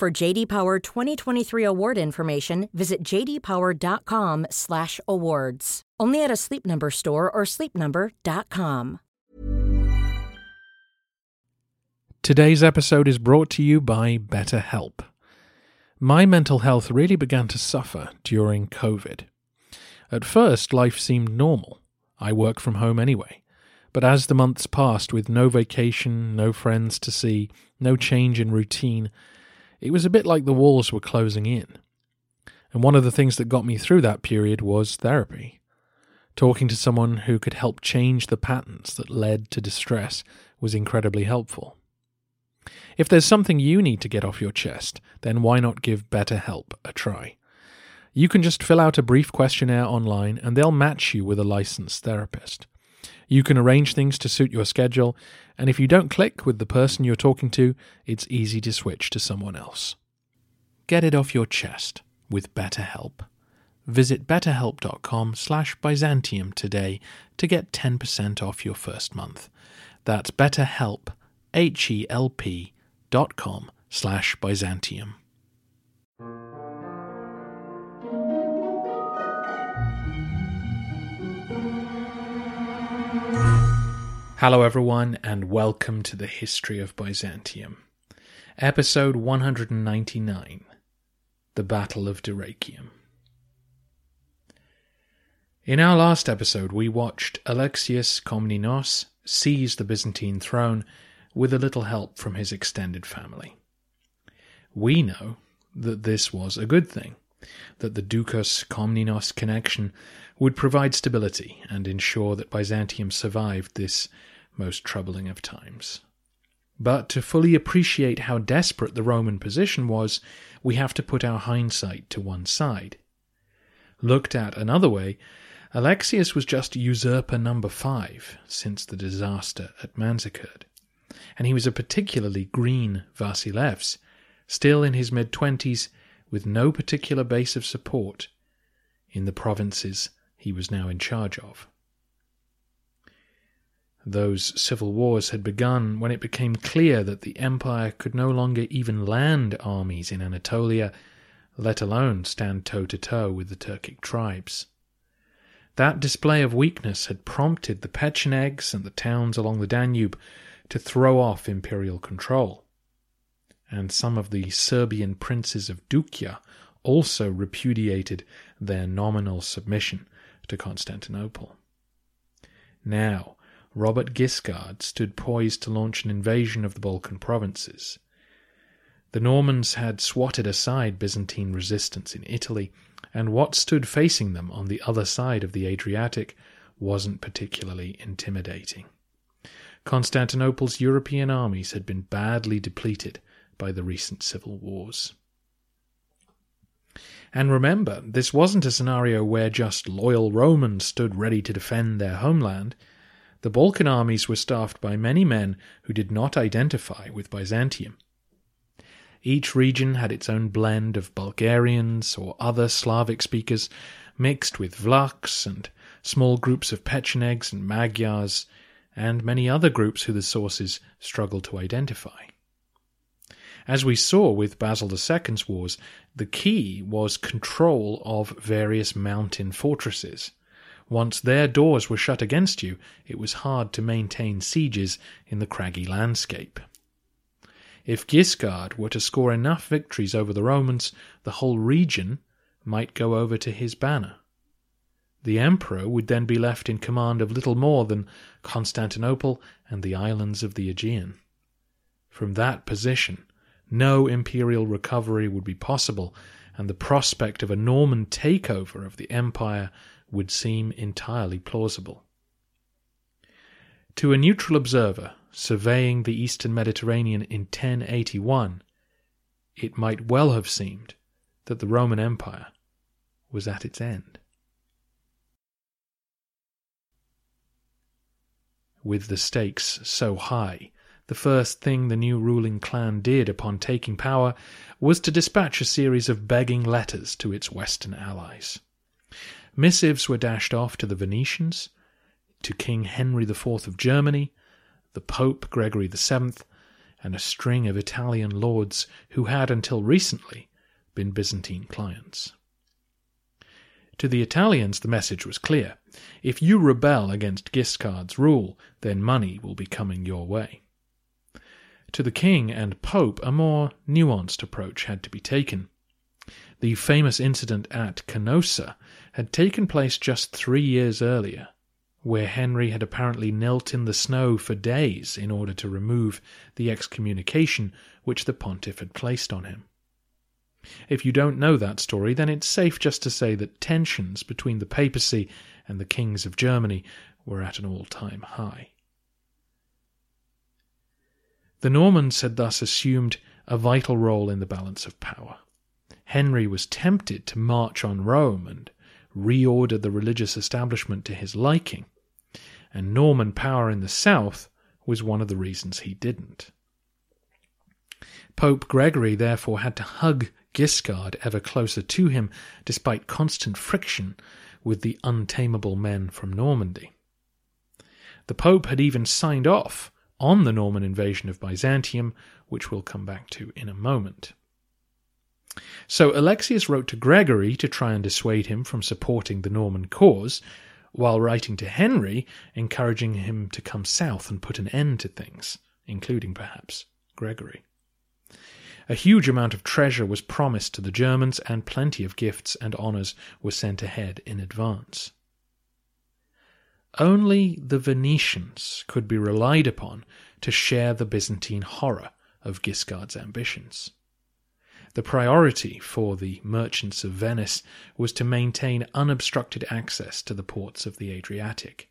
For JD Power 2023 award information, visit jdpower.com/awards. Only at a Sleep Number store or sleepnumber.com. Today's episode is brought to you by BetterHelp. My mental health really began to suffer during COVID. At first, life seemed normal. I work from home anyway. But as the months passed with no vacation, no friends to see, no change in routine, it was a bit like the walls were closing in. And one of the things that got me through that period was therapy. Talking to someone who could help change the patterns that led to distress was incredibly helpful. If there's something you need to get off your chest, then why not give BetterHelp a try? You can just fill out a brief questionnaire online and they'll match you with a licensed therapist. You can arrange things to suit your schedule, and if you don't click with the person you're talking to, it's easy to switch to someone else. Get it off your chest with BetterHelp. Visit betterhelp.com slash Byzantium today to get 10% off your first month. That's betterhelp, H-E-L-P dot com slash Byzantium. Hello, everyone, and welcome to the History of Byzantium. Episode 199 The Battle of Dyrrhachium. In our last episode, we watched Alexius Komnenos seize the Byzantine throne with a little help from his extended family. We know that this was a good thing, that the Doukas Komnenos connection would provide stability and ensure that Byzantium survived this most troubling of times. But to fully appreciate how desperate the Roman position was, we have to put our hindsight to one side. Looked at another way, Alexius was just usurper number five since the disaster at Manzikert, and he was a particularly green Vasilevs, still in his mid twenties, with no particular base of support in the provinces he was now in charge of. Those civil wars had begun when it became clear that the empire could no longer even land armies in Anatolia, let alone stand toe to toe with the Turkic tribes. That display of weakness had prompted the Pechenegs and the towns along the Danube to throw off imperial control. And some of the Serbian princes of Dukia also repudiated their nominal submission to Constantinople. Now, Robert Guiscard stood poised to launch an invasion of the Balkan provinces. The Normans had swatted aside Byzantine resistance in Italy, and what stood facing them on the other side of the Adriatic wasn't particularly intimidating. Constantinople's European armies had been badly depleted by the recent civil wars. And remember, this wasn't a scenario where just loyal Romans stood ready to defend their homeland. The Balkan armies were staffed by many men who did not identify with Byzantium. Each region had its own blend of Bulgarians or other Slavic speakers, mixed with Vlachs and small groups of Pechenegs and Magyars, and many other groups who the sources struggle to identify. As we saw with Basil II's wars, the key was control of various mountain fortresses. Once their doors were shut against you, it was hard to maintain sieges in the craggy landscape. If Guiscard were to score enough victories over the Romans, the whole region might go over to his banner. The emperor would then be left in command of little more than Constantinople and the islands of the Aegean. From that position, no imperial recovery would be possible, and the prospect of a Norman takeover of the empire would seem entirely plausible. To a neutral observer surveying the eastern Mediterranean in 1081, it might well have seemed that the Roman Empire was at its end. With the stakes so high, the first thing the new ruling clan did upon taking power was to dispatch a series of begging letters to its western allies. Missives were dashed off to the Venetians, to King Henry IV of Germany, the Pope Gregory VII, and a string of Italian lords who had until recently been Byzantine clients. To the Italians, the message was clear. If you rebel against Guiscard's rule, then money will be coming your way. To the king and pope, a more nuanced approach had to be taken. The famous incident at Canossa had taken place just three years earlier, where Henry had apparently knelt in the snow for days in order to remove the excommunication which the pontiff had placed on him. If you don't know that story, then it's safe just to say that tensions between the papacy and the kings of Germany were at an all time high. The Normans had thus assumed a vital role in the balance of power. Henry was tempted to march on Rome and reorder the religious establishment to his liking, and Norman power in the south was one of the reasons he didn't. Pope Gregory therefore had to hug Guiscard ever closer to him, despite constant friction with the untamable men from Normandy. The Pope had even signed off on the Norman invasion of Byzantium, which we'll come back to in a moment. So Alexius wrote to Gregory to try and dissuade him from supporting the Norman cause, while writing to Henry, encouraging him to come south and put an end to things, including perhaps Gregory. A huge amount of treasure was promised to the Germans, and plenty of gifts and honours were sent ahead in advance. Only the Venetians could be relied upon to share the Byzantine horror of Guiscard's ambitions. The priority for the merchants of Venice was to maintain unobstructed access to the ports of the Adriatic.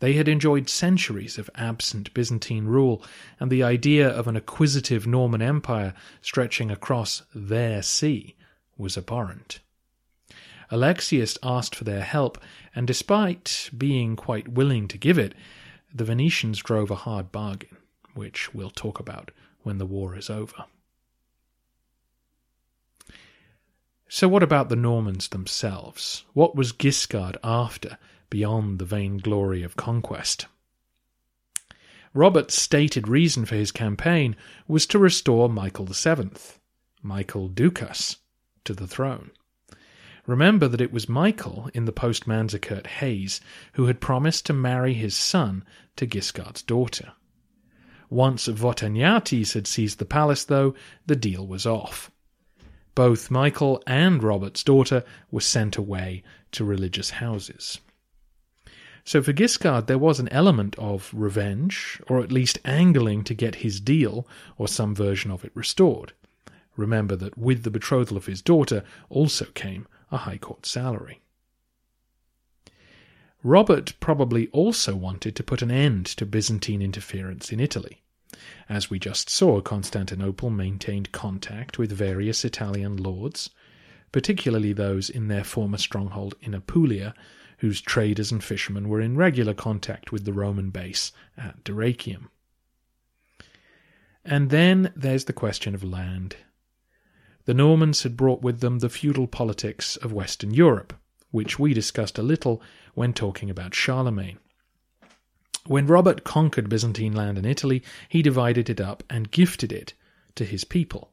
They had enjoyed centuries of absent Byzantine rule, and the idea of an acquisitive Norman Empire stretching across their sea was abhorrent. Alexius asked for their help, and despite being quite willing to give it, the Venetians drove a hard bargain, which we'll talk about when the war is over. So, what about the Normans themselves? What was Guiscard after beyond the vain glory of conquest? Robert's stated reason for his campaign was to restore Michael VII, Michael Ducas, to the throne. Remember that it was Michael in the post Manzikert haze who had promised to marry his son to Guiscard's daughter. Once Votaniates had seized the palace, though, the deal was off. Both Michael and Robert's daughter were sent away to religious houses. So for Guiscard, there was an element of revenge, or at least angling to get his deal or some version of it restored. Remember that with the betrothal of his daughter also came a high court salary. Robert probably also wanted to put an end to Byzantine interference in Italy. As we just saw, Constantinople maintained contact with various Italian lords, particularly those in their former stronghold in Apulia, whose traders and fishermen were in regular contact with the Roman base at Dyrrhachium. And then there's the question of land. The Normans had brought with them the feudal politics of Western Europe, which we discussed a little when talking about Charlemagne. When Robert conquered Byzantine land in Italy, he divided it up and gifted it to his people,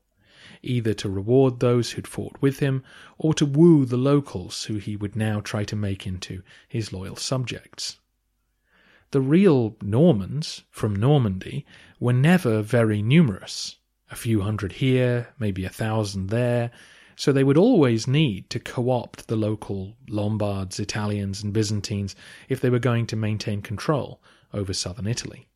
either to reward those who'd fought with him or to woo the locals who he would now try to make into his loyal subjects. The real Normans from Normandy were never very numerous, a few hundred here, maybe a thousand there, so they would always need to co opt the local Lombards, Italians, and Byzantines if they were going to maintain control over southern Italy.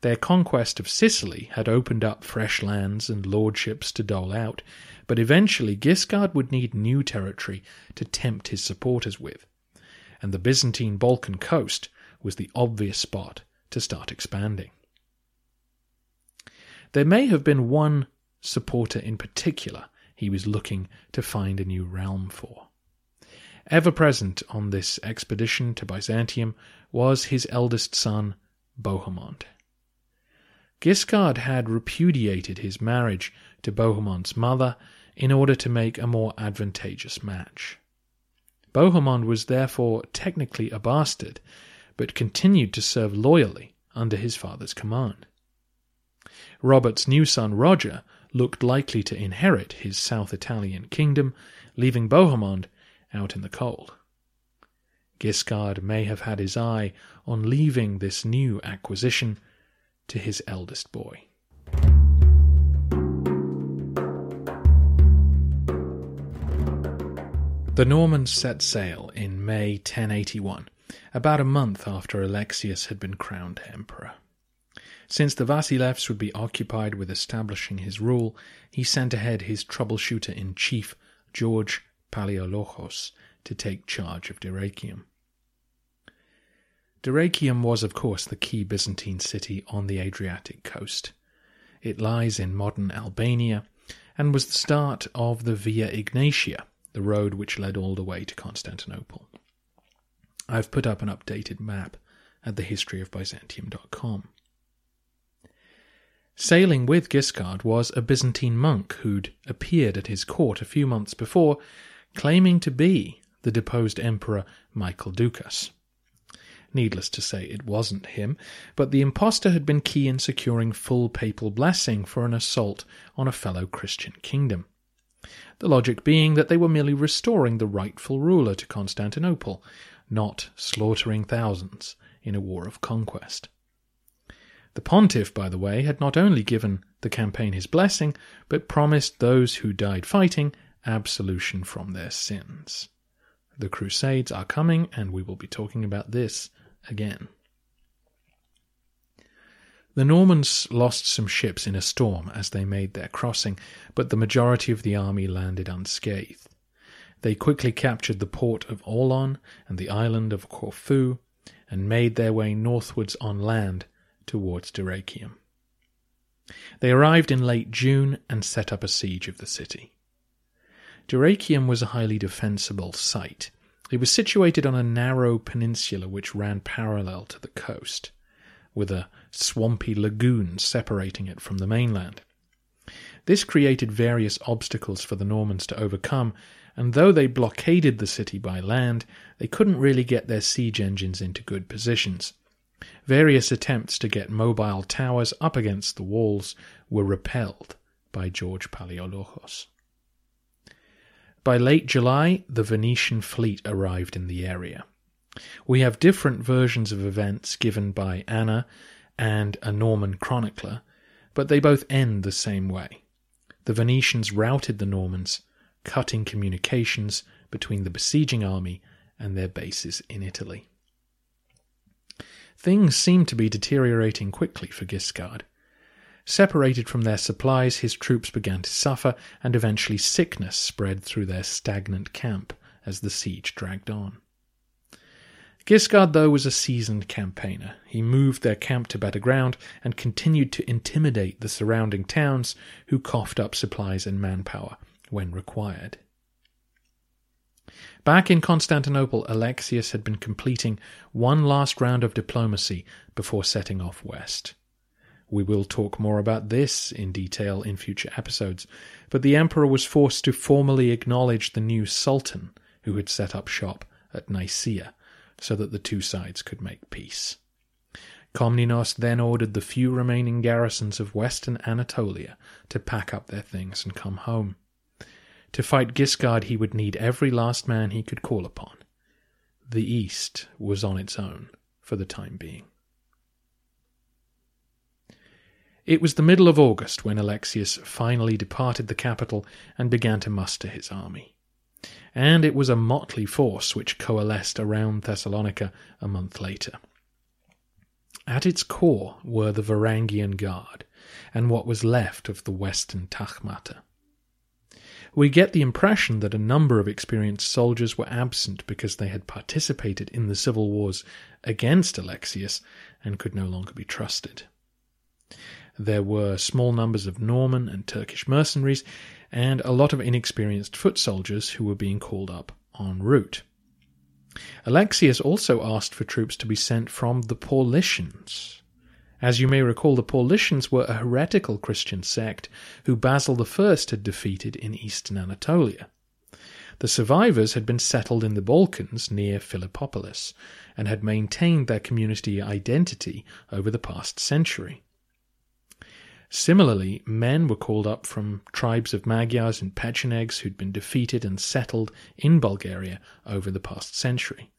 Their conquest of Sicily had opened up fresh lands and lordships to dole out, but eventually Guiscard would need new territory to tempt his supporters with, and the Byzantine Balkan coast was the obvious spot to start expanding. There may have been one supporter in particular he was looking to find a new realm for. Ever present on this expedition to Byzantium was his eldest son, Bohemond. Guiscard had repudiated his marriage to Bohemond's mother in order to make a more advantageous match. Bohemond was therefore technically a bastard, but continued to serve loyally under his father's command. Robert's new son Roger looked likely to inherit his South Italian kingdom, leaving Bohemond out in the cold. Guiscard may have had his eye on leaving this new acquisition to his eldest boy. The Normans set sail in May 1081, about a month after Alexius had been crowned emperor. Since the Vasilevs would be occupied with establishing his rule, he sent ahead his troubleshooter in chief, George Palaiologos, to take charge of Dyrrhachium. Dyrrhachium was, of course, the key Byzantine city on the Adriatic coast. It lies in modern Albania and was the start of the Via Egnatia, the road which led all the way to Constantinople. I've put up an updated map at thehistoryofbyzantium.com. Sailing with Guiscard was a Byzantine monk who'd appeared at his court a few months before, claiming to be the deposed emperor Michael Doukas. Needless to say, it wasn't him, but the impostor had been key in securing full papal blessing for an assault on a fellow Christian kingdom. The logic being that they were merely restoring the rightful ruler to Constantinople, not slaughtering thousands in a war of conquest. The pontiff, by the way, had not only given the campaign his blessing, but promised those who died fighting absolution from their sins. The Crusades are coming, and we will be talking about this again. The Normans lost some ships in a storm as they made their crossing, but the majority of the army landed unscathed. They quickly captured the port of Aulon and the island of Corfu, and made their way northwards on land towards Dyrrhachium. They arrived in late June and set up a siege of the city. Dyrrhachium was a highly defensible site. It was situated on a narrow peninsula which ran parallel to the coast, with a swampy lagoon separating it from the mainland. This created various obstacles for the Normans to overcome, and though they blockaded the city by land, they couldn't really get their siege engines into good positions. Various attempts to get mobile towers up against the walls were repelled by George Palaiologos. By late July, the Venetian fleet arrived in the area. We have different versions of events given by Anna and a Norman chronicler, but they both end the same way. The Venetians routed the Normans, cutting communications between the besieging army and their bases in Italy. Things seemed to be deteriorating quickly for Guiscard. Separated from their supplies, his troops began to suffer, and eventually sickness spread through their stagnant camp as the siege dragged on. Guiscard, though, was a seasoned campaigner. He moved their camp to better ground and continued to intimidate the surrounding towns, who coughed up supplies and manpower when required. Back in Constantinople, Alexius had been completing one last round of diplomacy before setting off west. We will talk more about this in detail in future episodes, but the emperor was forced to formally acknowledge the new sultan who had set up shop at Nicaea so that the two sides could make peace. Komnenos then ordered the few remaining garrisons of western Anatolia to pack up their things and come home. To fight Guiscard, he would need every last man he could call upon. The East was on its own for the time being. It was the middle of August when Alexius finally departed the capital and began to muster his army. And it was a motley force which coalesced around Thessalonica a month later. At its core were the Varangian Guard and what was left of the Western Tagmata. We get the impression that a number of experienced soldiers were absent because they had participated in the civil wars against Alexius and could no longer be trusted. There were small numbers of Norman and Turkish mercenaries, and a lot of inexperienced foot soldiers who were being called up en route. Alexius also asked for troops to be sent from the Paulicians. As you may recall, the Paulicians were a heretical Christian sect who Basil I had defeated in eastern Anatolia. The survivors had been settled in the Balkans near Philippopolis and had maintained their community identity over the past century. Similarly, men were called up from tribes of Magyars and Pechenegs who'd been defeated and settled in Bulgaria over the past century.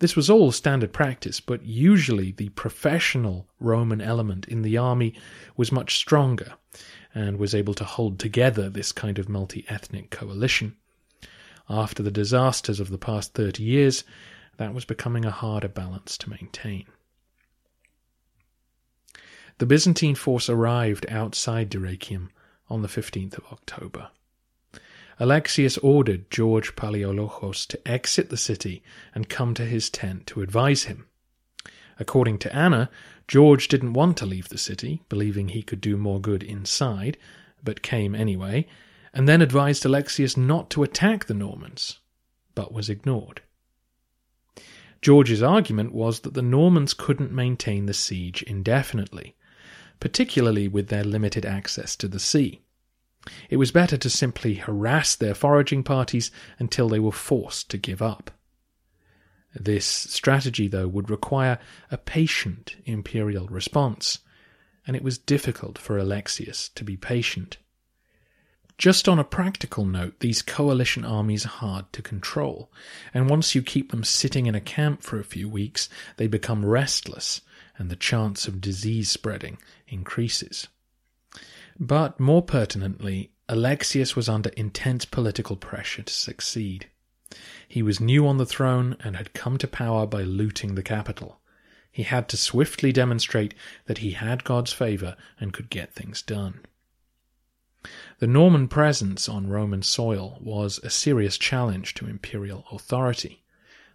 This was all standard practice, but usually the professional Roman element in the army was much stronger and was able to hold together this kind of multi ethnic coalition. After the disasters of the past 30 years, that was becoming a harder balance to maintain. The Byzantine force arrived outside Dyrrhachium on the 15th of October. Alexius ordered George Palaiologos to exit the city and come to his tent to advise him. According to Anna, George didn't want to leave the city, believing he could do more good inside, but came anyway, and then advised Alexius not to attack the Normans, but was ignored. George's argument was that the Normans couldn't maintain the siege indefinitely, particularly with their limited access to the sea. It was better to simply harass their foraging parties until they were forced to give up. This strategy, though, would require a patient imperial response, and it was difficult for Alexius to be patient. Just on a practical note, these coalition armies are hard to control, and once you keep them sitting in a camp for a few weeks, they become restless and the chance of disease spreading increases. But more pertinently, Alexius was under intense political pressure to succeed. He was new on the throne and had come to power by looting the capital. He had to swiftly demonstrate that he had God's favour and could get things done. The Norman presence on Roman soil was a serious challenge to imperial authority.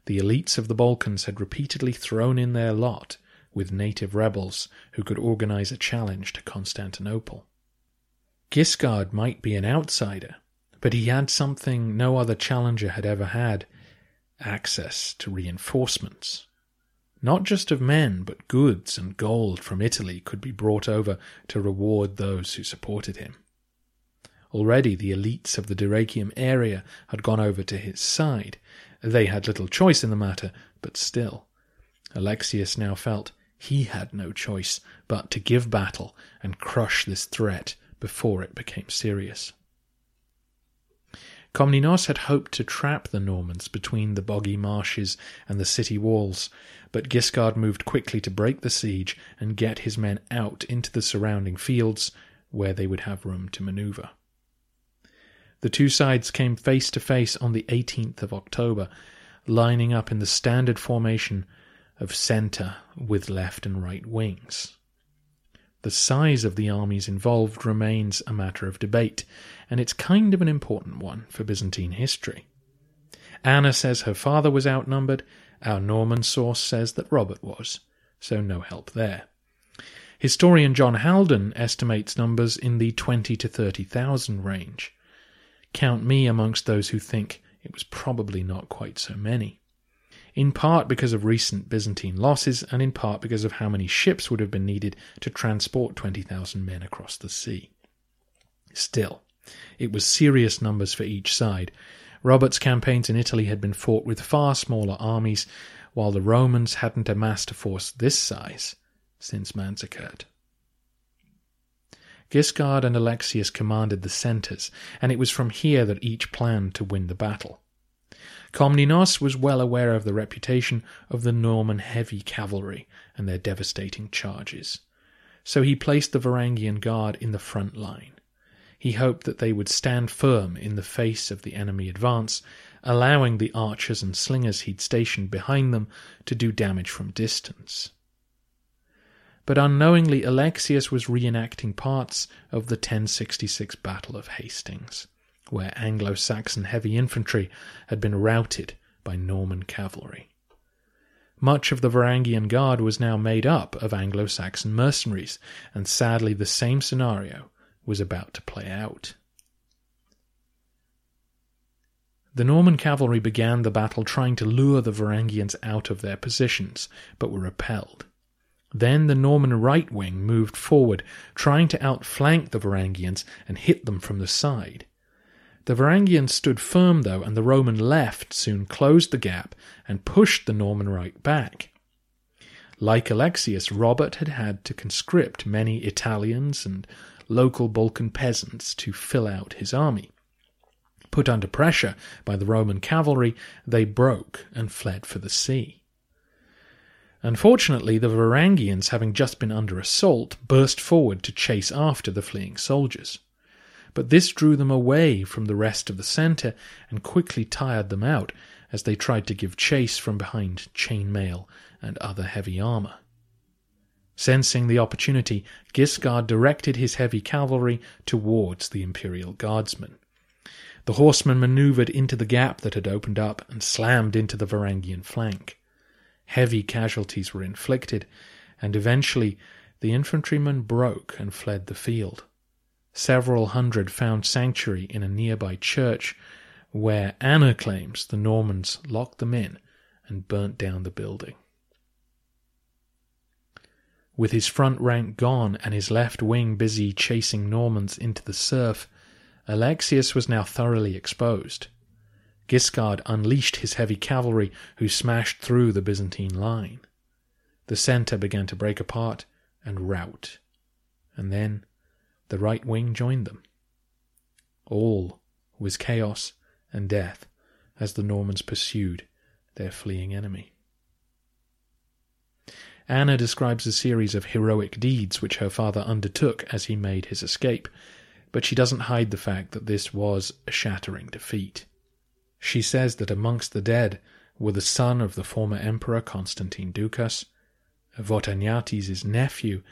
The elites of the Balkans had repeatedly thrown in their lot with native rebels who could organize a challenge to Constantinople. Guiscard might be an outsider, but he had something no other challenger had ever had access to reinforcements. Not just of men, but goods and gold from Italy could be brought over to reward those who supported him. Already the elites of the Dyrrhachium area had gone over to his side. They had little choice in the matter, but still. Alexius now felt he had no choice but to give battle and crush this threat before it became serious. Komnenos had hoped to trap the Normans between the boggy marshes and the city walls, but Guiscard moved quickly to break the siege and get his men out into the surrounding fields where they would have room to maneuver. The two sides came face to face on the 18th of October, lining up in the standard formation of centre with left and right wings. The size of the armies involved remains a matter of debate, and it's kind of an important one for Byzantine history. Anna says her father was outnumbered, our Norman source says that Robert was, so no help there. Historian John Haldon estimates numbers in the 20 to 30,000 range. Count me amongst those who think it was probably not quite so many in part because of recent Byzantine losses, and in part because of how many ships would have been needed to transport 20,000 men across the sea. Still, it was serious numbers for each side. Robert's campaigns in Italy had been fought with far smaller armies, while the Romans hadn't amassed a force this size since Manzikert. Guiscard and Alexius commanded the centres, and it was from here that each planned to win the battle. Komnenos was well aware of the reputation of the Norman heavy cavalry and their devastating charges. So he placed the Varangian Guard in the front line. He hoped that they would stand firm in the face of the enemy advance, allowing the archers and slingers he'd stationed behind them to do damage from distance. But unknowingly, Alexius was reenacting parts of the 1066 Battle of Hastings where Anglo Saxon heavy infantry had been routed by Norman cavalry. Much of the Varangian Guard was now made up of Anglo Saxon mercenaries, and sadly the same scenario was about to play out. The Norman cavalry began the battle trying to lure the Varangians out of their positions, but were repelled. Then the Norman right wing moved forward, trying to outflank the Varangians and hit them from the side. The Varangians stood firm, though, and the Roman left soon closed the gap and pushed the Norman right back. Like Alexius, Robert had had to conscript many Italians and local Balkan peasants to fill out his army. Put under pressure by the Roman cavalry, they broke and fled for the sea. Unfortunately, the Varangians, having just been under assault, burst forward to chase after the fleeing soldiers but this drew them away from the rest of the centre and quickly tired them out as they tried to give chase from behind chain mail and other heavy armour. Sensing the opportunity, Guiscard directed his heavy cavalry towards the Imperial Guardsmen. The horsemen manoeuvred into the gap that had opened up and slammed into the Varangian flank. Heavy casualties were inflicted, and eventually the infantrymen broke and fled the field. Several hundred found sanctuary in a nearby church, where Anna claims the Normans locked them in and burnt down the building. With his front rank gone and his left wing busy chasing Normans into the surf, Alexius was now thoroughly exposed. Guiscard unleashed his heavy cavalry, who smashed through the Byzantine line. The centre began to break apart and rout, and then the right wing joined them. All was chaos and death as the Normans pursued their fleeing enemy. Anna describes a series of heroic deeds which her father undertook as he made his escape, but she doesn't hide the fact that this was a shattering defeat. She says that amongst the dead were the son of the former emperor Constantine Ducas, Votaniates' nephew,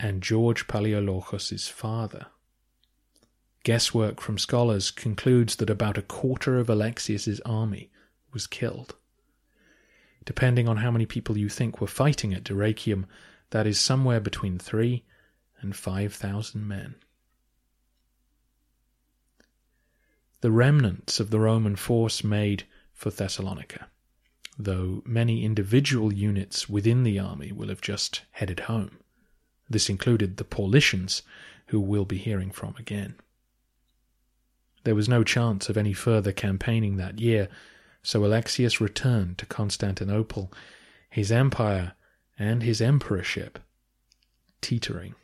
and George Palaiologos' father. Guesswork from scholars concludes that about a quarter of Alexius's army was killed. Depending on how many people you think were fighting at Dyrrhachium, that is somewhere between three and five thousand men. The remnants of the Roman force made for Thessalonica, though many individual units within the army will have just headed home. This included the Paulicians, who we'll be hearing from again. There was no chance of any further campaigning that year, so Alexius returned to Constantinople, his empire and his emperorship teetering.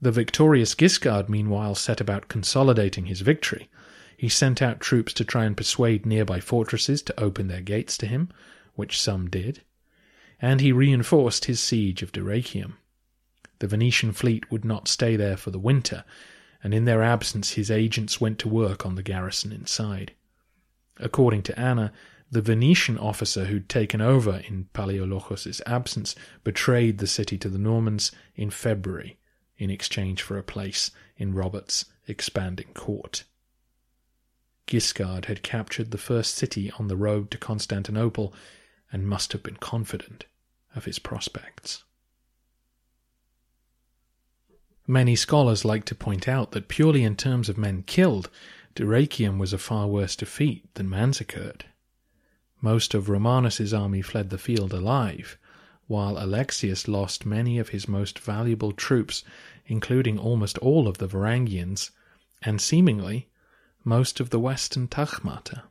The victorious Guiscard, meanwhile, set about consolidating his victory. He sent out troops to try and persuade nearby fortresses to open their gates to him, which some did and he reinforced his siege of Dyrrhachium. The Venetian fleet would not stay there for the winter, and in their absence his agents went to work on the garrison inside. According to Anna, the Venetian officer who'd taken over in Palaiologos' absence betrayed the city to the Normans in February in exchange for a place in Robert's expanding court. Guiscard had captured the first city on the road to Constantinople and must have been confident of his prospects. Many scholars like to point out that purely in terms of men killed, Dyrrhachium was a far worse defeat than Manzikert. Most of Romanus's army fled the field alive, while Alexius lost many of his most valuable troops, including almost all of the Varangians, and seemingly most of the western Tagmata.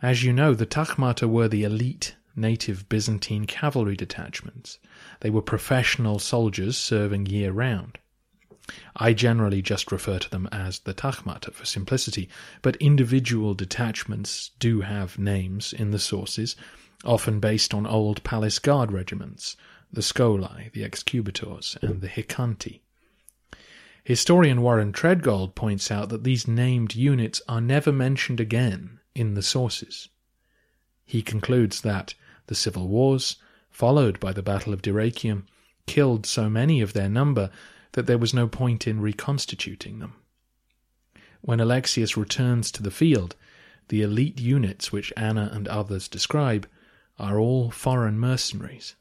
As you know, the Tagmata were the elite native Byzantine cavalry detachments. They were professional soldiers serving year round. I generally just refer to them as the Tagmata for simplicity, but individual detachments do have names in the sources, often based on old palace guard regiments, the Scholae, the Excubitors, and the Hicanti. Historian Warren Treadgold points out that these named units are never mentioned again in the sources. He concludes that the civil wars, followed by the Battle of Dyrrhachium, killed so many of their number that there was no point in reconstituting them. When Alexius returns to the field, the elite units which Anna and others describe are all foreign mercenaries.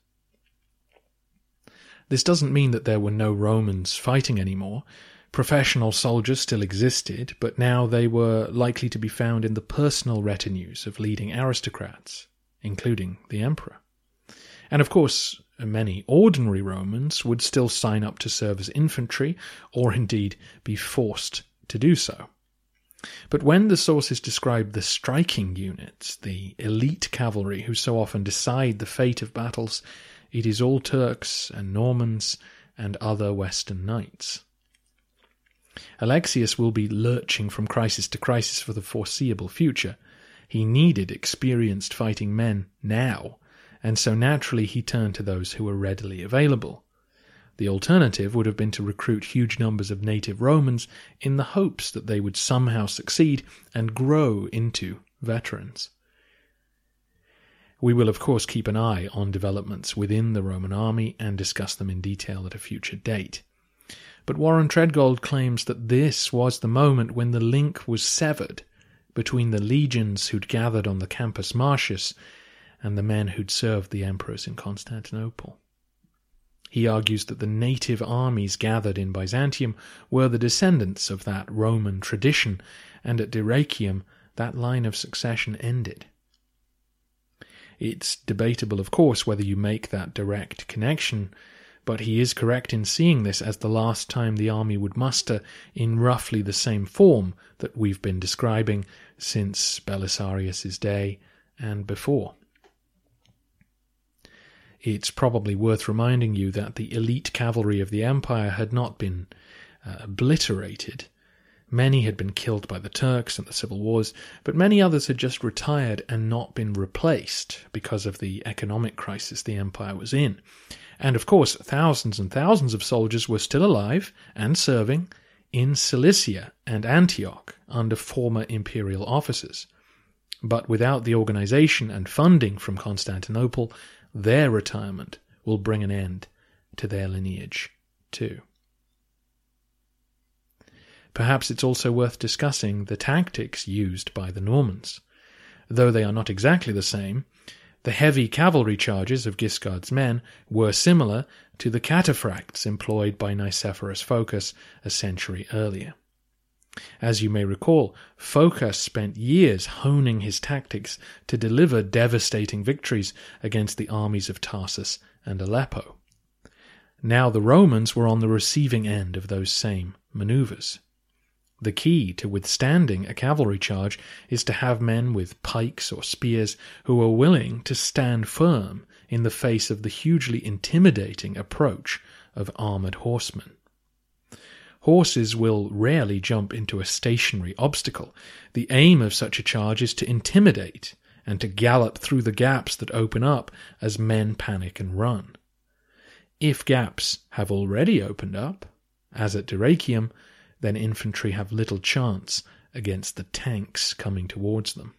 This doesn't mean that there were no Romans fighting anymore. Professional soldiers still existed, but now they were likely to be found in the personal retinues of leading aristocrats, including the emperor. And of course, many ordinary Romans would still sign up to serve as infantry, or indeed be forced to do so. But when the sources describe the striking units, the elite cavalry who so often decide the fate of battles, it is all Turks and Normans and other Western knights. Alexius will be lurching from crisis to crisis for the foreseeable future. He needed experienced fighting men now, and so naturally he turned to those who were readily available. The alternative would have been to recruit huge numbers of native Romans in the hopes that they would somehow succeed and grow into veterans. We will, of course, keep an eye on developments within the Roman army and discuss them in detail at a future date. But Warren Treadgold claims that this was the moment when the link was severed between the legions who'd gathered on the Campus Martius and the men who'd served the emperors in Constantinople. He argues that the native armies gathered in Byzantium were the descendants of that Roman tradition, and at Dyrrhachium that line of succession ended. It's debatable, of course, whether you make that direct connection, but he is correct in seeing this as the last time the army would muster in roughly the same form that we've been describing since Belisarius's day and before. It's probably worth reminding you that the elite cavalry of the empire had not been uh, obliterated Many had been killed by the Turks and the civil wars, but many others had just retired and not been replaced because of the economic crisis the empire was in. And of course, thousands and thousands of soldiers were still alive and serving in Cilicia and Antioch under former imperial officers. But without the organization and funding from Constantinople, their retirement will bring an end to their lineage too. Perhaps it's also worth discussing the tactics used by the Normans. Though they are not exactly the same, the heavy cavalry charges of Guiscard's men were similar to the cataphracts employed by Nicephorus Phocas a century earlier. As you may recall, Phocas spent years honing his tactics to deliver devastating victories against the armies of Tarsus and Aleppo. Now the Romans were on the receiving end of those same maneuvers. The key to withstanding a cavalry charge is to have men with pikes or spears who are willing to stand firm in the face of the hugely intimidating approach of armored horsemen. Horses will rarely jump into a stationary obstacle. The aim of such a charge is to intimidate and to gallop through the gaps that open up as men panic and run. If gaps have already opened up, as at Dyrrhachium, then infantry have little chance against the tanks coming towards them.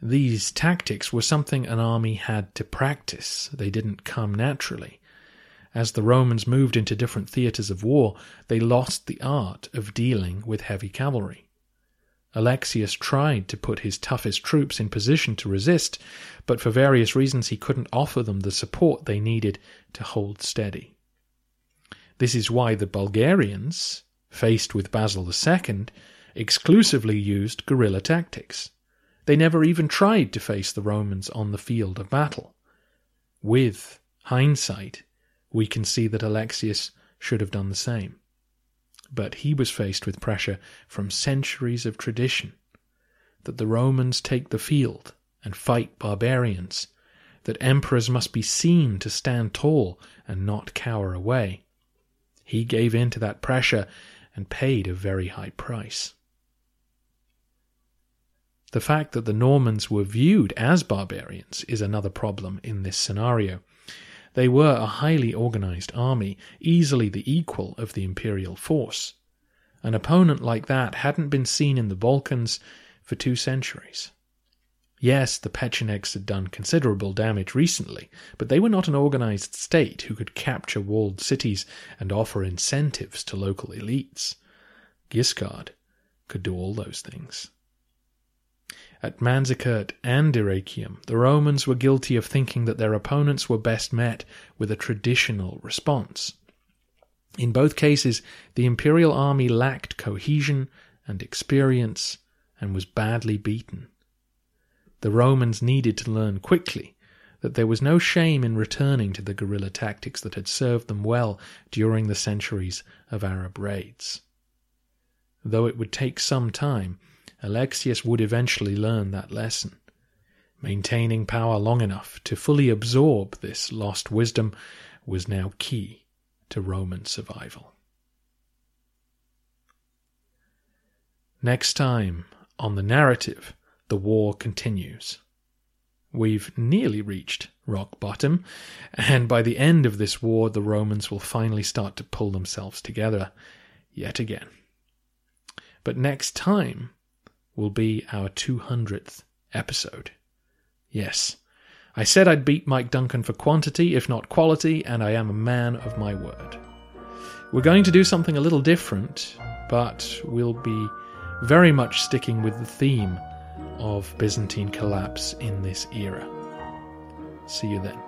These tactics were something an army had to practice, they didn't come naturally. As the Romans moved into different theatres of war, they lost the art of dealing with heavy cavalry. Alexius tried to put his toughest troops in position to resist, but for various reasons he couldn't offer them the support they needed to hold steady. This is why the Bulgarians, faced with Basil II, exclusively used guerrilla tactics. They never even tried to face the Romans on the field of battle. With hindsight, we can see that Alexius should have done the same. But he was faced with pressure from centuries of tradition that the Romans take the field and fight barbarians, that emperors must be seen to stand tall and not cower away. He gave in to that pressure and paid a very high price. The fact that the Normans were viewed as barbarians is another problem in this scenario. They were a highly organized army, easily the equal of the imperial force. An opponent like that hadn't been seen in the Balkans for two centuries. Yes, the Pechenegs had done considerable damage recently, but they were not an organized state who could capture walled cities and offer incentives to local elites. Guiscard could do all those things. At Manzikert and Dyrrhachium, the Romans were guilty of thinking that their opponents were best met with a traditional response. In both cases, the imperial army lacked cohesion and experience and was badly beaten. The Romans needed to learn quickly that there was no shame in returning to the guerrilla tactics that had served them well during the centuries of Arab raids. Though it would take some time, Alexios would eventually learn that lesson. Maintaining power long enough to fully absorb this lost wisdom was now key to Roman survival. Next time on the narrative, the war continues. We've nearly reached rock bottom, and by the end of this war, the Romans will finally start to pull themselves together yet again. But next time, will be our 200th episode. Yes, I said I'd beat Mike Duncan for quantity, if not quality, and I am a man of my word. We're going to do something a little different, but we'll be very much sticking with the theme of Byzantine collapse in this era. See you then.